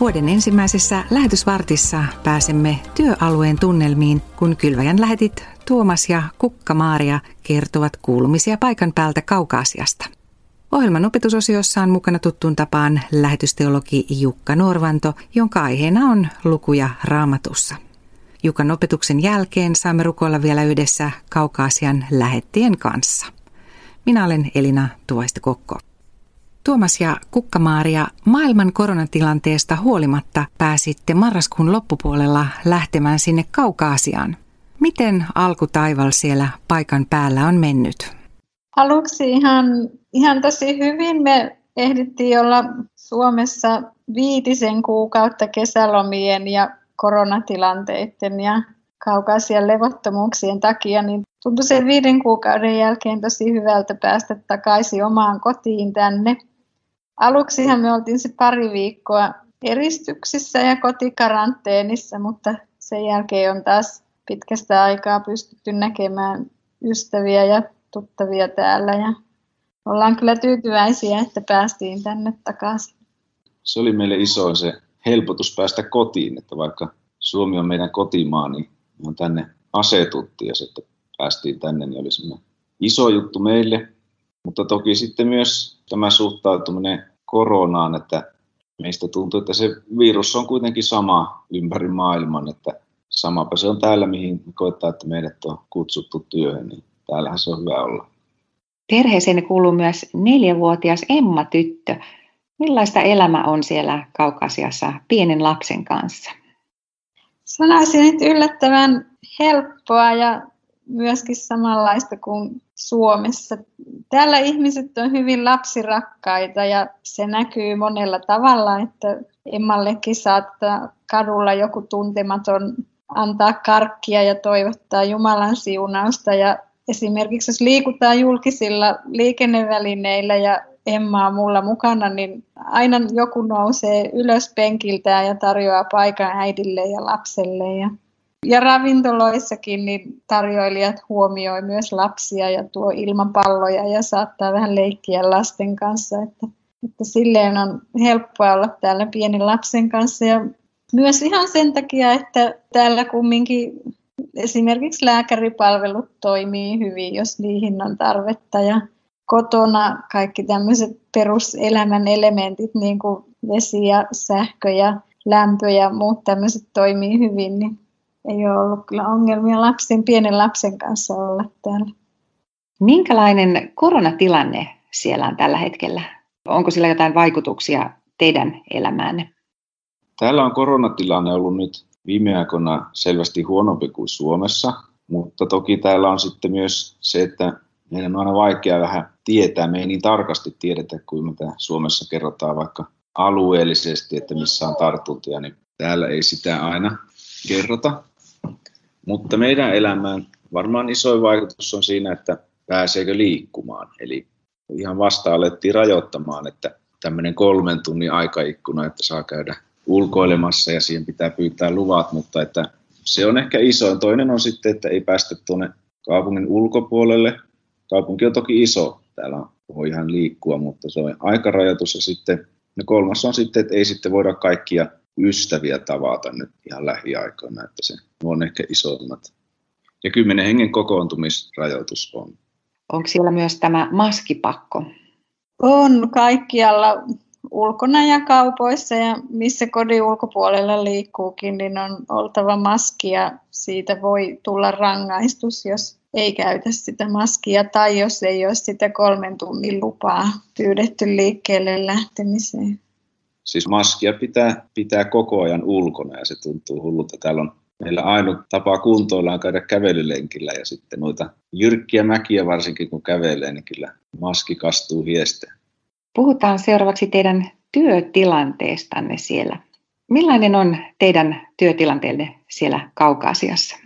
Vuoden ensimmäisessä lähetysvartissa pääsemme työalueen tunnelmiin, kun kylväjän lähetit Tuomas ja Kukka-Maaria kertovat kuulumisia paikan päältä Kaukaasiasta. Ohjelman opetusosiossa on mukana tuttuun tapaan lähetysteologi Jukka Norvanto, jonka aiheena on lukuja raamatussa. Jukan opetuksen jälkeen saamme rukoilla vielä yhdessä Kaukaasian lähettien kanssa. Minä olen Elina Tuoista-Kokko. Tuomas ja Kukkamaaria, maailman koronatilanteesta huolimatta pääsitte marraskuun loppupuolella lähtemään sinne Kaukaasiaan. Miten alkutaival siellä paikan päällä on mennyt? Aluksi ihan, ihan tosi hyvin. Me ehdittiin olla Suomessa viitisen kuukautta kesälomien ja koronatilanteiden ja kaukaisia levottomuuksien takia, niin tuntui sen viiden kuukauden jälkeen tosi hyvältä päästä takaisin omaan kotiin tänne. Aluksihan me oltiin se pari viikkoa eristyksissä ja kotikaranteenissa, mutta sen jälkeen on taas pitkästä aikaa pystytty näkemään ystäviä ja tuttavia täällä ja ollaan kyllä tyytyväisiä, että päästiin tänne takaisin. Se oli meille iso se helpotus päästä kotiin, että vaikka Suomi on meidän kotimaa, niin on tänne asetuttiin ja sitten päästiin tänne, niin oli semmoinen iso juttu meille. Mutta toki sitten myös tämä suhtautuminen koronaan, että meistä tuntuu, että se virus on kuitenkin sama ympäri maailman, että samapa se on täällä, mihin koettaa, että meidät on kutsuttu työhön, niin täällähän se on hyvä olla. Perheeseen kuuluu myös neljävuotias Emma-tyttö. Millaista elämä on siellä Kaukasiassa pienen lapsen kanssa? Sanoisin, että yllättävän helppoa ja myöskin samanlaista kuin Suomessa. Täällä ihmiset on hyvin lapsirakkaita ja se näkyy monella tavalla, että Emmallekin saattaa kadulla joku tuntematon antaa karkkia ja toivottaa Jumalan siunausta. Ja esimerkiksi jos liikutaan julkisilla liikennevälineillä ja Emma on mulla mukana, niin aina joku nousee ylös penkiltään ja tarjoaa paikan äidille ja lapselle. Ja, ja ravintoloissakin niin tarjoilijat huomioi myös lapsia ja tuo ilmapalloja ja saattaa vähän leikkiä lasten kanssa. Että, että silleen on helppoa olla täällä pienen lapsen kanssa ja myös ihan sen takia, että täällä kumminkin esimerkiksi lääkäripalvelut toimii hyvin, jos niihin on tarvetta ja kotona kaikki tämmöiset peruselämän elementit, niin kuin vesi ja sähkö ja lämpö ja muut tämmöiset toimii hyvin, niin ei ole ollut kyllä ongelmia lapsen, pienen lapsen kanssa olla täällä. Minkälainen koronatilanne siellä on tällä hetkellä? Onko sillä jotain vaikutuksia teidän elämäänne? Täällä on koronatilanne ollut nyt viime aikoina selvästi huonompi kuin Suomessa, mutta toki täällä on sitten myös se, että meidän on aina vaikea vähän tietää, me ei niin tarkasti tiedetä kuin mitä Suomessa kerrotaan vaikka alueellisesti, että missä on tartuntoja, niin täällä ei sitä aina kerrota. Mutta meidän elämään varmaan isoin vaikutus on siinä, että pääseekö liikkumaan. Eli ihan vasta alettiin rajoittamaan, että tämmöinen kolmen tunnin aikaikkuna, että saa käydä ulkoilemassa ja siihen pitää pyytää luvat, mutta että se on ehkä iso. Toinen on sitten, että ei päästä tuonne kaupungin ulkopuolelle. Kaupunki on toki iso, täällä voi ihan liikkua, mutta se on aikarajoitus ja sitten ja kolmas on sitten, että ei sitten voida kaikkia ystäviä tavata nyt ihan lähiaikoina, että se on ehkä isoimmat. Ja kymmenen hengen kokoontumisrajoitus on. Onko siellä myös tämä maskipakko? On kaikkialla ulkona ja kaupoissa ja missä kodin ulkopuolella liikkuukin, niin on oltava maski ja siitä voi tulla rangaistus, jos ei käytä sitä maskia tai jos ei ole sitä kolmen tunnin lupaa pyydetty liikkeelle lähtemiseen. Siis maskia pitää, pitää koko ajan ulkona ja se tuntuu hullulta. Täällä on meillä ainut tapa kuntoilla on käydä kävelylenkillä ja sitten noita jyrkkiä mäkiä varsinkin kun kävelee, niin kyllä maski kastuu hiestään. Puhutaan seuraavaksi teidän työtilanteestanne siellä. Millainen on teidän työtilanteenne siellä Kaukaasiassa?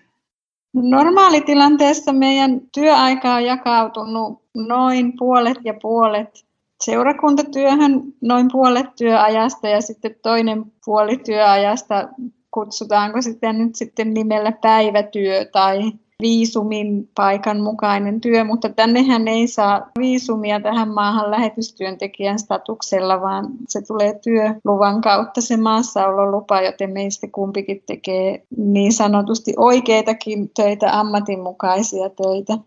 Normaalitilanteessa meidän työaika on jakautunut noin puolet ja puolet seurakuntatyöhön, noin puolet työajasta ja sitten toinen puoli työajasta kutsutaanko sitä nyt sitten nimellä päivätyö tai viisumin paikan mukainen työ, mutta tännehän ei saa viisumia tähän maahan lähetystyöntekijän statuksella, vaan se tulee työluvan kautta se maassaololupa, joten meistä kumpikin tekee niin sanotusti oikeitakin töitä, ammatinmukaisia töitä.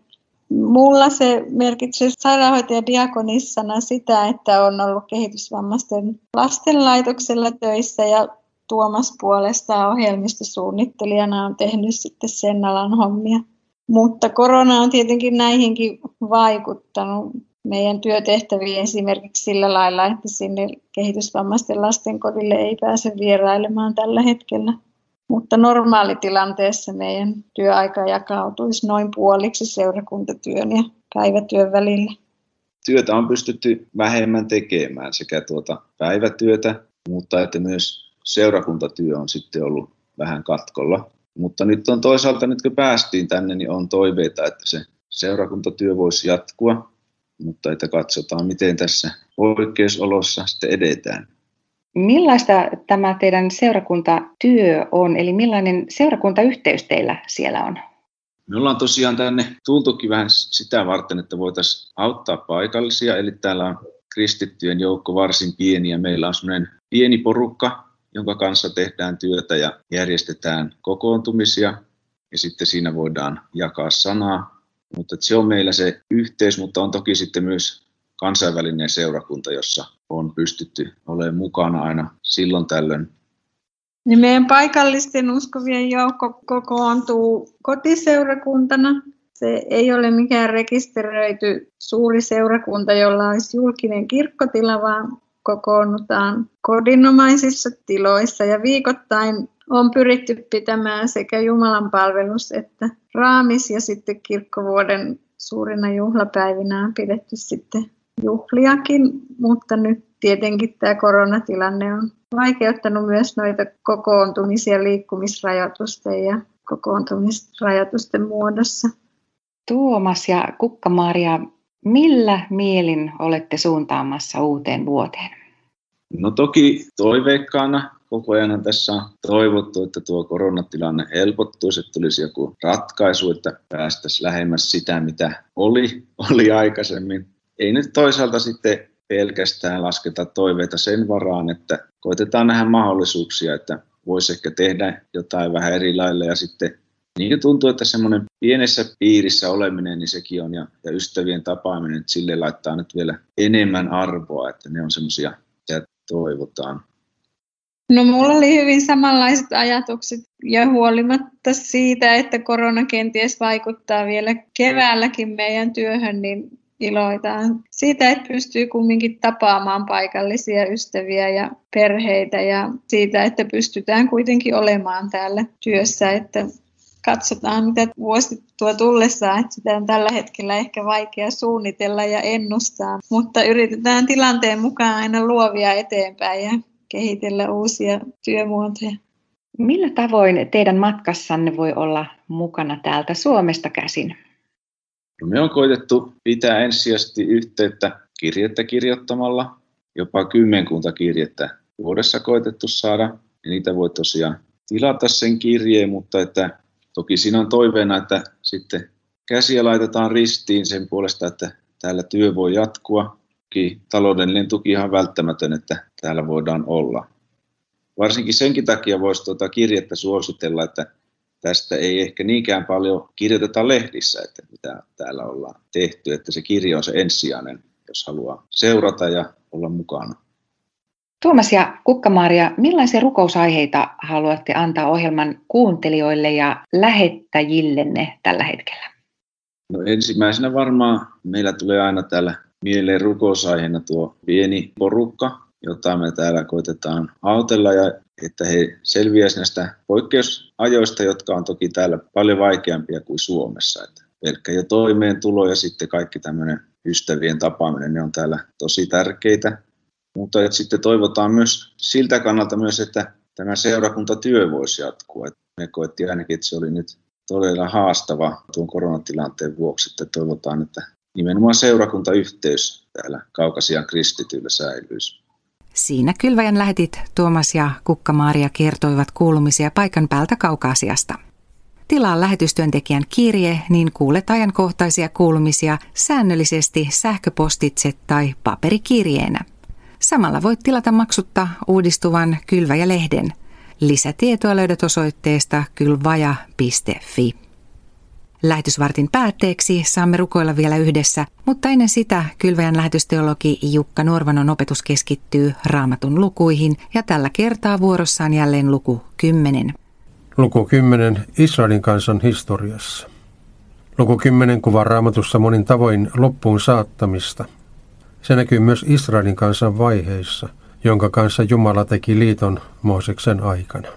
Mulla se merkitsee sairaanhoitaja diakonissana sitä, että on ollut kehitysvammaisten lastenlaitoksella töissä ja Tuomas puolestaan ohjelmistosuunnittelijana on tehnyt sitten sen alan hommia. Mutta korona on tietenkin näihinkin vaikuttanut meidän työtehtäviin esimerkiksi sillä lailla, että sinne kehitysvammaisten lastenkodille ei pääse vierailemaan tällä hetkellä. Mutta normaalitilanteessa meidän työaika jakautuisi noin puoliksi seurakuntatyön ja päivätyön välillä. Työtä on pystytty vähemmän tekemään sekä tuota päivätyötä, mutta että myös seurakuntatyö on sitten ollut vähän katkolla. Mutta nyt on toisaalta, nyt kun päästiin tänne, niin on toiveita, että se seurakuntatyö voisi jatkua, mutta että katsotaan, miten tässä poikkeusolossa sitten edetään. Millaista tämä teidän seurakuntatyö on, eli millainen seurakuntayhteys teillä siellä on? Me ollaan tosiaan tänne tultukin vähän sitä varten, että voitaisiin auttaa paikallisia, eli täällä on kristittyjen joukko varsin pieni ja meillä on semmoinen pieni porukka, jonka kanssa tehdään työtä ja järjestetään kokoontumisia ja sitten siinä voidaan jakaa sanaa. Mutta se on meillä se yhteys, mutta on toki sitten myös kansainvälinen seurakunta, jossa on pystytty olemaan mukana aina silloin tällöin. Niin meidän paikallisten uskovien joukko kokoontuu kotiseurakuntana. Se ei ole mikään rekisteröity suuri seurakunta, jolla olisi julkinen kirkkotila, vaan kokoonnutaan kodinomaisissa tiloissa ja viikoittain on pyritty pitämään sekä Jumalan palvelus että raamis ja sitten kirkkovuoden suurina juhlapäivinä on pidetty sitten juhliakin, mutta nyt tietenkin tämä koronatilanne on vaikeuttanut myös noita kokoontumisia liikkumisrajoitusten ja kokoontumisrajoitusten muodossa. Tuomas ja Kukka-Maria, Millä mielin olette suuntaamassa uuteen vuoteen? No toki toiveikkaana koko ajan tässä on toivottu, että tuo koronatilanne helpottuisi, että tulisi joku ratkaisu, että päästäisiin lähemmäs sitä, mitä oli, oli aikaisemmin. Ei nyt toisaalta sitten pelkästään lasketa toiveita sen varaan, että koitetaan nähdä mahdollisuuksia, että voisi ehkä tehdä jotain vähän eri lailla ja sitten niin tuntuu, että semmoinen pienessä piirissä oleminen, niin sekin on, ja, ja ystävien tapaaminen, että sille laittaa nyt vielä enemmän arvoa, että ne on semmoisia, mitä toivotaan. No mulla oli hyvin samanlaiset ajatukset ja huolimatta siitä, että korona kenties vaikuttaa vielä keväälläkin meidän työhön, niin iloitaan siitä, että pystyy kumminkin tapaamaan paikallisia ystäviä ja perheitä ja siitä, että pystytään kuitenkin olemaan täällä työssä, että katsotaan, mitä vuosi tuo tullessaan, että sitä on tällä hetkellä ehkä vaikea suunnitella ja ennustaa, mutta yritetään tilanteen mukaan aina luovia eteenpäin ja kehitellä uusia työmuotoja. Millä tavoin teidän matkassanne voi olla mukana täältä Suomesta käsin? No me on koitettu pitää ensisijaisesti yhteyttä kirjettä kirjoittamalla, jopa kymmenkunta kirjettä vuodessa koitettu saada. Ja niitä voi tosiaan tilata sen kirjeen, mutta että Toki siinä on toiveena, että sitten käsiä laitetaan ristiin sen puolesta, että täällä työ voi jatkua. Toki taloudellinen tuki ihan välttämätön, että täällä voidaan olla. Varsinkin senkin takia voisi tuota kirjettä suositella, että tästä ei ehkä niinkään paljon kirjoiteta lehdissä, että mitä täällä ollaan tehty, että se kirja on se ensisijainen, jos haluaa seurata ja olla mukana. Tuomas ja Kukka-Maria, millaisia rukousaiheita haluatte antaa ohjelman kuuntelijoille ja lähettäjillenne tällä hetkellä? No ensimmäisenä varmaan meillä tulee aina täällä mieleen rukousaiheena tuo pieni porukka, jota me täällä koitetaan autella ja että he selviäisivät näistä poikkeusajoista, jotka on toki täällä paljon vaikeampia kuin Suomessa. Että pelkkä jo toimeentulo ja sitten kaikki tämmöinen ystävien tapaaminen, ne on täällä tosi tärkeitä. Mutta että sitten toivotaan myös siltä kannalta myös, että tämä seurakuntatyö voisi jatkua. Että me koettiin ainakin, että se oli nyt todella haastava tuon koronatilanteen vuoksi, että toivotaan, että nimenomaan seurakuntayhteys täällä kaukasian kristityillä säilyisi. Siinä kylväjän lähetit Tuomas ja Kukka-Maaria kertoivat kuulumisia paikan päältä kaukaasiasta. Tilaa lähetystyöntekijän kirje, niin kuulet ajankohtaisia kuulumisia säännöllisesti sähköpostitse tai paperikirjeenä. Samalla voit tilata maksutta uudistuvan Kylväjä-lehden. Lisätietoa löydät osoitteesta kylvaja.fi. Lähetysvartin päätteeksi saamme rukoilla vielä yhdessä, mutta ennen sitä Kylväjän lähetysteologi Jukka Norvanon opetus keskittyy raamatun lukuihin ja tällä kertaa vuorossaan jälleen luku 10. Luku 10 Israelin kansan historiassa. Luku 10 kuvaa raamatussa monin tavoin loppuun saattamista. Se näkyy myös Israelin kansan vaiheissa, jonka kanssa Jumala teki liiton Mooseksen aikana.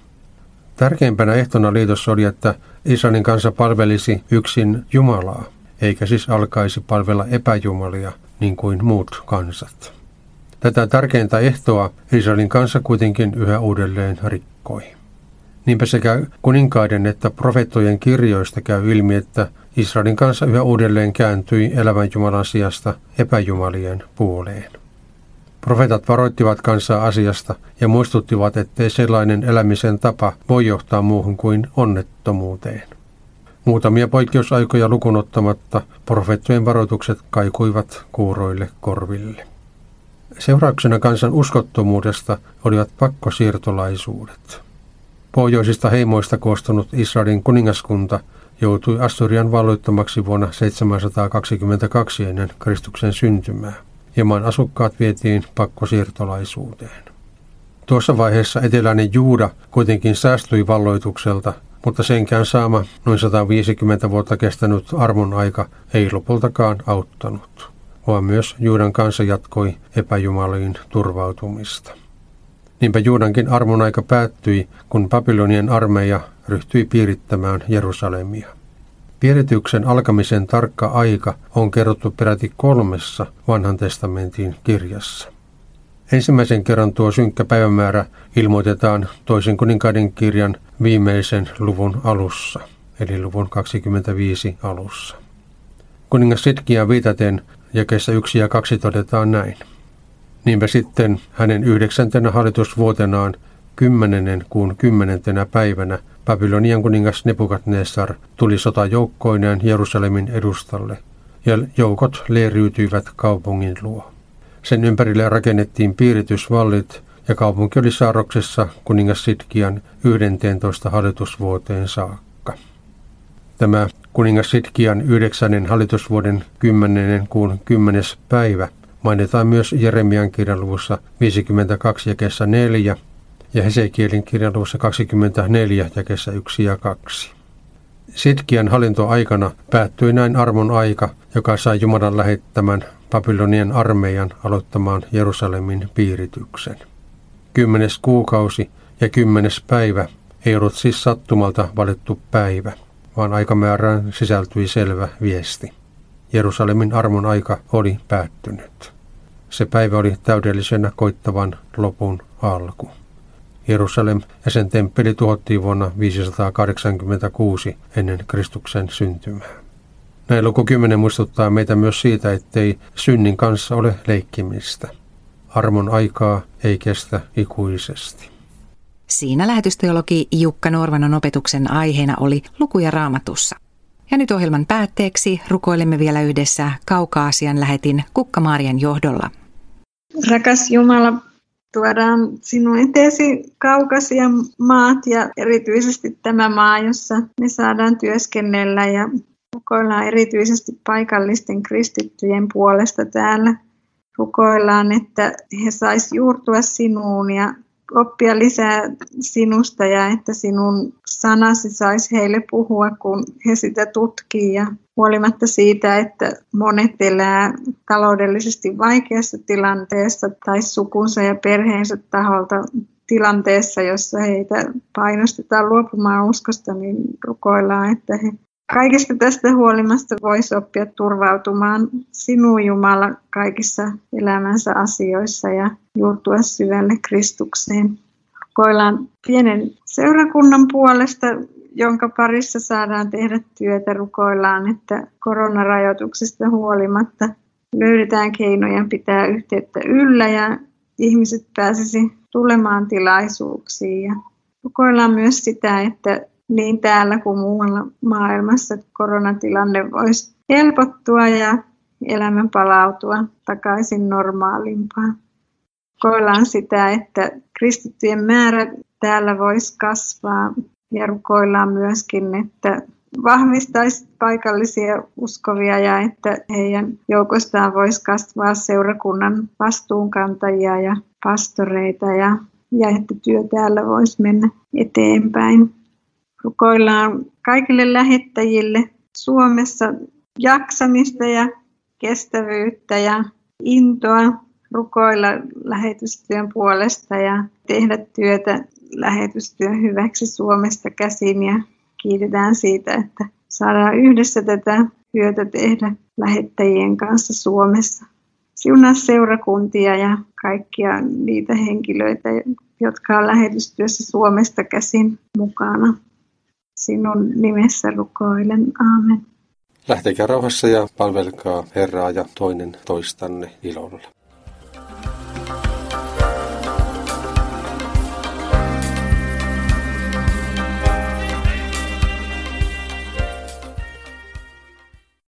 Tärkeimpänä ehtona liitossa oli, että Israelin kansa palvelisi yksin Jumalaa, eikä siis alkaisi palvella epäjumalia niin kuin muut kansat. Tätä tärkeintä ehtoa Israelin kansa kuitenkin yhä uudelleen rikkoi. Niinpä sekä kuninkaiden että profeettojen kirjoista käy ilmi, että Israelin kanssa yhä uudelleen kääntyi elävän Jumalan sijasta epäjumalien puoleen. Profeetat varoittivat kansaa asiasta ja muistuttivat, ettei sellainen elämisen tapa voi johtaa muuhun kuin onnettomuuteen. Muutamia poikkeusaikoja lukunottamatta profeettojen varoitukset kaikuivat kuuroille korville. Seurauksena kansan uskottomuudesta olivat pakkosiirtolaisuudet. Pohjoisista heimoista koostunut Israelin kuningaskunta joutui Asturian valloittamaksi vuonna 722 ennen Kristuksen syntymää ja maan asukkaat vietiin pakkosiirtolaisuuteen. Tuossa vaiheessa eteläinen Juuda kuitenkin säästyi valloitukselta, mutta senkään saama noin 150 vuotta kestänyt armon aika ei lopultakaan auttanut, vaan myös Juudan kansa jatkoi epäjumaliin turvautumista. Niinpä Juudankin armon aika päättyi, kun Babylonien armeija ryhtyi piirittämään Jerusalemia. Piirityksen alkamisen tarkka aika on kerrottu peräti kolmessa vanhan testamentin kirjassa. Ensimmäisen kerran tuo synkkä päivämäärä ilmoitetaan toisen kuninkaiden kirjan viimeisen luvun alussa, eli luvun 25 alussa. Kuningas Sitkia viitaten jakeessa 1 ja 2 todetaan näin. Niinpä sitten hänen yhdeksäntenä hallitusvuotenaan kymmenennen kuun kymmenentenä päivänä Babylonian kuningas Nebukadnessar tuli sotajoukkoineen Jerusalemin edustalle, ja joukot leiriytyivät kaupungin luo. Sen ympärille rakennettiin piiritysvallit, ja kaupunki oli saarroksessa kuningas Sitkian 11 hallitusvuoteen saakka. Tämä kuningas Sitkian yhdeksännen hallitusvuoden 10. kuun 10. päivä mainitaan myös Jeremian kirjan luvussa 52 ja 4 ja Hesekielin kirjan luvussa 24 jakessa 1 ja 2. Sitkian hallintoaikana päättyi näin armon aika, joka sai Jumalan lähettämän Babylonian armeijan aloittamaan Jerusalemin piirityksen. Kymmenes kuukausi ja kymmenes päivä ei ollut siis sattumalta valittu päivä, vaan aikamäärään sisältyi selvä viesti. Jerusalemin armon aika oli päättynyt. Se päivä oli täydellisenä koittavan lopun alku. Jerusalem ja sen temppeli tuhottiin vuonna 586 ennen Kristuksen syntymää. Näin luku 10 muistuttaa meitä myös siitä, ettei synnin kanssa ole leikkimistä. Armon aikaa ei kestä ikuisesti. Siinä lähetysteologi Jukka Norvanon opetuksen aiheena oli lukuja raamatussa. Ja nyt ohjelman päätteeksi rukoilemme vielä yhdessä Kaukaasian lähetin Kukkamaarian johdolla. Rakas Jumala, tuodaan sinun eteesi kaukaisia maat ja erityisesti tämä maa, jossa me saadaan työskennellä ja rukoillaan erityisesti paikallisten kristittyjen puolesta täällä. Rukoillaan, että he sais juurtua sinuun ja oppia lisää sinusta ja että sinun sanasi saisi heille puhua, kun he sitä tutkii. Ja huolimatta siitä, että monet elää taloudellisesti vaikeassa tilanteessa tai sukunsa ja perheensä taholta tilanteessa, jossa heitä painostetaan luopumaan uskosta, niin rukoillaan, että he kaikesta tästä huolimasta voisi oppia turvautumaan sinun Jumala kaikissa elämänsä asioissa ja juurtua syvälle Kristukseen. Rukoillaan pienen seurakunnan puolesta, jonka parissa saadaan tehdä työtä. Rukoillaan, että koronarajoituksista huolimatta löydetään keinoja pitää yhteyttä yllä ja ihmiset pääsisi tulemaan tilaisuuksiin. Ja rukoillaan myös sitä, että niin täällä kuin muualla maailmassa, koronatilanne voisi helpottua ja elämän palautua takaisin normaalimpaan. Koillaan sitä, että kristittyjen määrä täällä voisi kasvaa ja rukoillaan myöskin, että vahvistaisi paikallisia uskovia ja että heidän joukostaan voisi kasvaa seurakunnan vastuunkantajia ja pastoreita ja, ja että työ täällä voisi mennä eteenpäin. Rukoillaan kaikille lähettäjille Suomessa jaksamista ja kestävyyttä ja intoa rukoilla lähetystyön puolesta ja tehdä työtä lähetystyön hyväksi Suomesta käsin ja kiitetään siitä, että saadaan yhdessä tätä työtä tehdä lähettäjien kanssa Suomessa. Siunaa seurakuntia ja kaikkia niitä henkilöitä, jotka on lähetystyössä Suomesta käsin mukana. Sinun nimessä rukoilen. Aamen. Lähtekää rauhassa ja palvelkaa Herraa ja toinen toistanne ilolla.